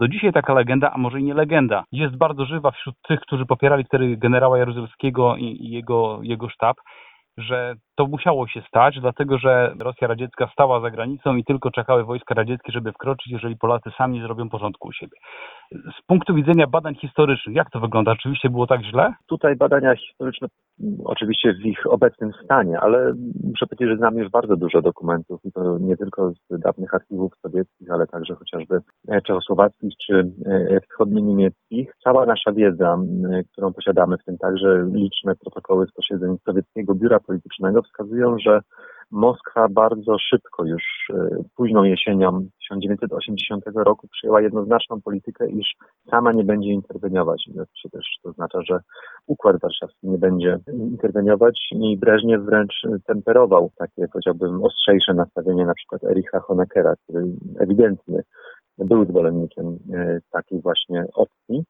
Do dzisiaj taka legenda, a może i nie legenda, jest bardzo żywa wśród tych, którzy popierali wtedy generała Jaruzelskiego i, jego, jego sztab, że to musiało się stać, dlatego że Rosja radziecka stała za granicą i tylko czekały wojska radzieckie, żeby wkroczyć, jeżeli Polacy sami zrobią porządku u siebie. Z punktu widzenia badań historycznych, jak to wygląda? Rzeczywiście było tak źle? Tutaj badania historyczne, oczywiście w ich obecnym stanie, ale muszę powiedzieć, że znam już bardzo dużo dokumentów i to nie tylko z dawnych archiwów sowieckich, ale także chociażby e, czechosłowackich czy e, wschodnio-niemieckich. Cała nasza wiedza, którą posiadamy, w tym także liczne protokoły z posiedzeń sowieckiego biura politycznego wskazują, że Moskwa bardzo szybko, już e, późną jesienią 1980 roku przyjęła jednoznaczną politykę, iż sama nie będzie interweniować. Czy też to oznacza, że Układ Warszawski nie będzie interweniować i Breżniew wręcz temperował takie, powiedziałbym, ostrzejsze nastawienie na przykład Ericha Honeckera, który ewidentnie był zwolennikiem e, takiej właśnie opcji.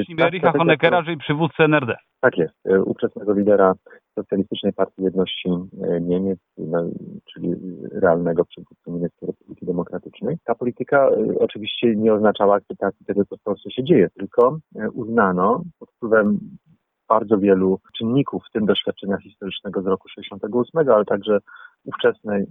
E, ta Ericha strategia- Honeckera, czyli przywódcy NRD. tak jest. E, Ówczesnego lidera Socjalistycznej Partii Jedności e, Niemiec, no, czyli realnego przywódcy Niemieckiej Republiki Demokratycznej. Ta polityka oczywiście nie oznaczała akceptacji tego, co w Polsce się dzieje, tylko uznano pod wpływem bardzo wielu czynników, w tym doświadczenia historycznego z roku 68, ale także ówczesnej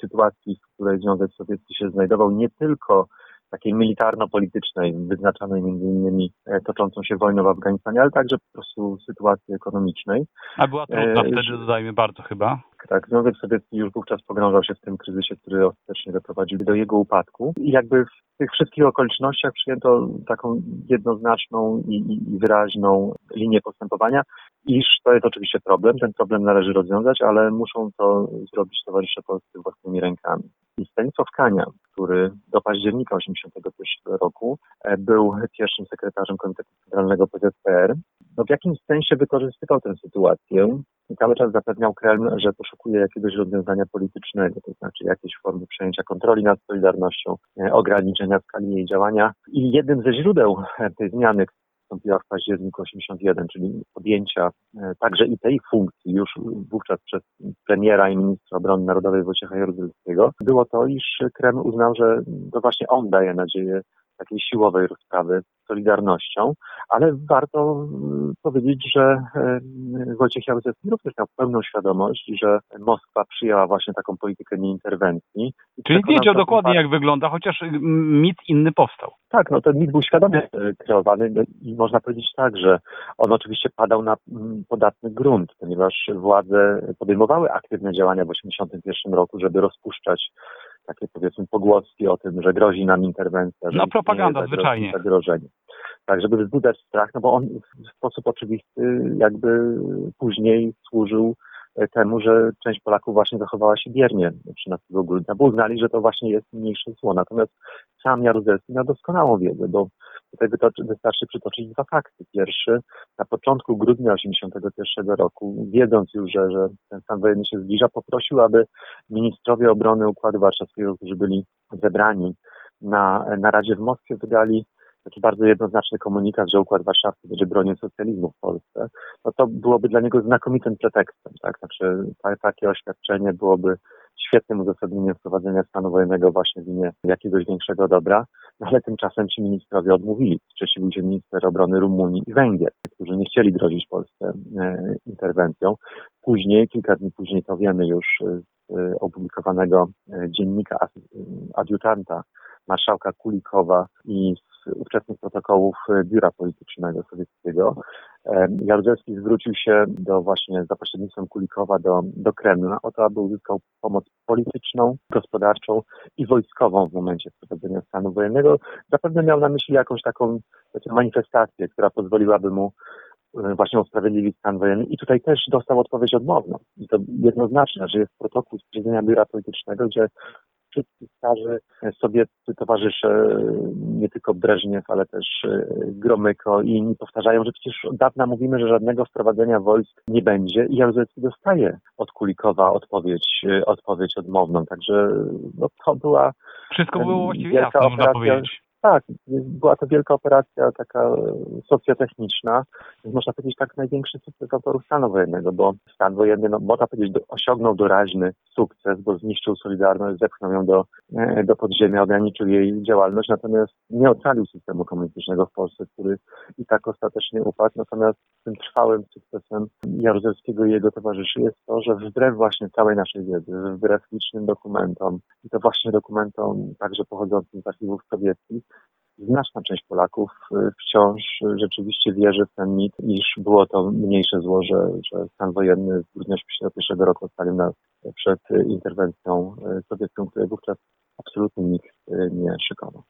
sytuacji, w której Związek Sowiecki się znajdował, nie tylko takiej militarno-politycznej, wyznaczanej między innymi e, toczącą się wojną w Afganistanie, ale także po prostu sytuacji ekonomicznej. A była trudna E, wtedy, dodajmy bardzo chyba. Tak, Związek Sowiecki już wówczas pogrążał się w tym kryzysie, który ostatecznie doprowadził do jego upadku. I jakby w tych wszystkich okolicznościach przyjęto taką jednoznaczną i, i, i wyraźną linię postępowania, iż to jest oczywiście problem, ten problem należy rozwiązać, ale muszą to zrobić towarzysze polscy własnymi rękami. I Stanisław Kania, który do października 1981 roku e, był pierwszym sekretarzem Komitetu Centralnego PZPR, no w jakimś sensie wykorzystywał tę sytuację i cały czas zapewniał Kreml, że poszukuje jakiegoś rozwiązania politycznego, to znaczy jakiejś formy przejęcia kontroli nad Solidarnością, e, ograniczenia skali jej działania. I jednym ze źródeł e, tej zmiany, nastąpiła w październiku 81, czyli podjęcia e, także i tej funkcji już wówczas przez premiera i ministra obrony narodowej Wojciecha Jaruzelskiego, było to, iż Kreml uznał, że to właśnie on daje nadzieję takiej siłowej rozprawy z Solidarnością, ale warto mm, powiedzieć, że e, Wojciech Jaruzelski również miał pełną świadomość, że Moskwa przyjęła właśnie taką politykę nieinterwencji. Czyli wiedział dokładnie, jak wygląda, chociaż mm, mit inny powstał. tak, no ten mit był świadomie e, kreowany no i można powiedzieć tak, że on oczywiście padał na podatny grunt, ponieważ władze podejmowały aktywne działania w 1981 roku, żeby rozpuszczać takie powiedzmy pogłoski o tym, że grozi nam interwencja. Że No, propaganda zwyczajnie. Zagrożenie. Tak, żeby wzbudzać strach, no bo on w sposób oczywisty jakby później służył e, temu, że część Polaków właśnie zachowała się biernie 13 grudnia, bo uznali, że to właśnie jest mniejsze zło. Natomiast sam Jaruzelski miał doskonałą wiedzę, bo tutaj wystarczy przytoczyć dwa fakty. Pierwszy, na początku grudnia 1981 roku, wiedząc już, że, że ten stan wojenny się zbliża, poprosił, aby ministrowie obrony Układu Warszawskiego, którzy byli zebrani na, na Radzie w Moskwie, wydali taki bardzo jednoznaczny komunikat, że Układ Warszawski będzie bronił socjalizmu w Polsce, no to byłoby dla niego znakomitym pretekstem, tak? Znaczy ta, takie oświadczenie byłoby świetnym uzasadnieniem wprowadzenia stanu wojennego właśnie w imię jakiegoś większego dobra, no ale tymczasem ci ministrowie odmówili. Sprzeciwił się minister obrony Rumunii i Węgier, którzy nie chcieli grozić Polsce e, interwencją. Później, kilka dni później, to wiemy już z e, opublikowanego e, dziennika adiutanta marszałka Kulikowa i z ówczesnych protokołów Biura Politycznego Sowieckiego. Jaruzelski zwrócił się do właśnie za pośrednictwem Kulikowa do, do Kremla o to, aby uzyskał pomoc polityczną, gospodarczą i wojskową w momencie wprowadzenia stanu wojennego. Zapewne miał na myśli jakąś taką manifestację, która pozwoliłaby mu właśnie usprawiedliwić stan wojenny i tutaj też dostał odpowiedź odmowną. I to jednoznaczne, że jest protokół z biura politycznego, gdzie wszyscy starzy sowieccy towarzysze, nie tylko Breżniew, ale też e, Gromyko i inni powtarzają, że przecież od dawna mówimy, że żadnego wprowadzenia wojsk nie będzie i Jaruzelski dostaje od Kulikowa odpowiedź, e, odpowiedź odmowną. Także no, to była Wszystko było właściwie jasne, można powiedzieć. Tak, była to wielka operacja taka e, socjotechniczna, więc można powiedzieć tak największy sukces autorów stanu wojennego, bo stan wojenny, no, można powiedzieć, do, osiągnął doraźny sukces, bo zniszczył Solidarność, zepchnął ją do, e, do podziemia, ograniczył jej działalność, natomiast nie ocalił systemu komunistycznego w Polsce, który i tak ostatecznie upadł, natomiast tym trwałym sukcesem Jaruzelskiego i jego towarzyszy jest to, że wbrew właśnie całej naszej wiedzy, wbrew licznym dokumentom, i to właśnie dokumentom także pochodzącym z archiwów sowieckich, znaczna część Polaków y, wciąż y, rzeczywiście wierzy w ten mit, iż było to mniejsze zło, że, że stan wojenny z grudnia 1961 roku ocalił nas przed y, interwencją y, sowiecką, której wówczas absolutnie nikt y, nie szykował.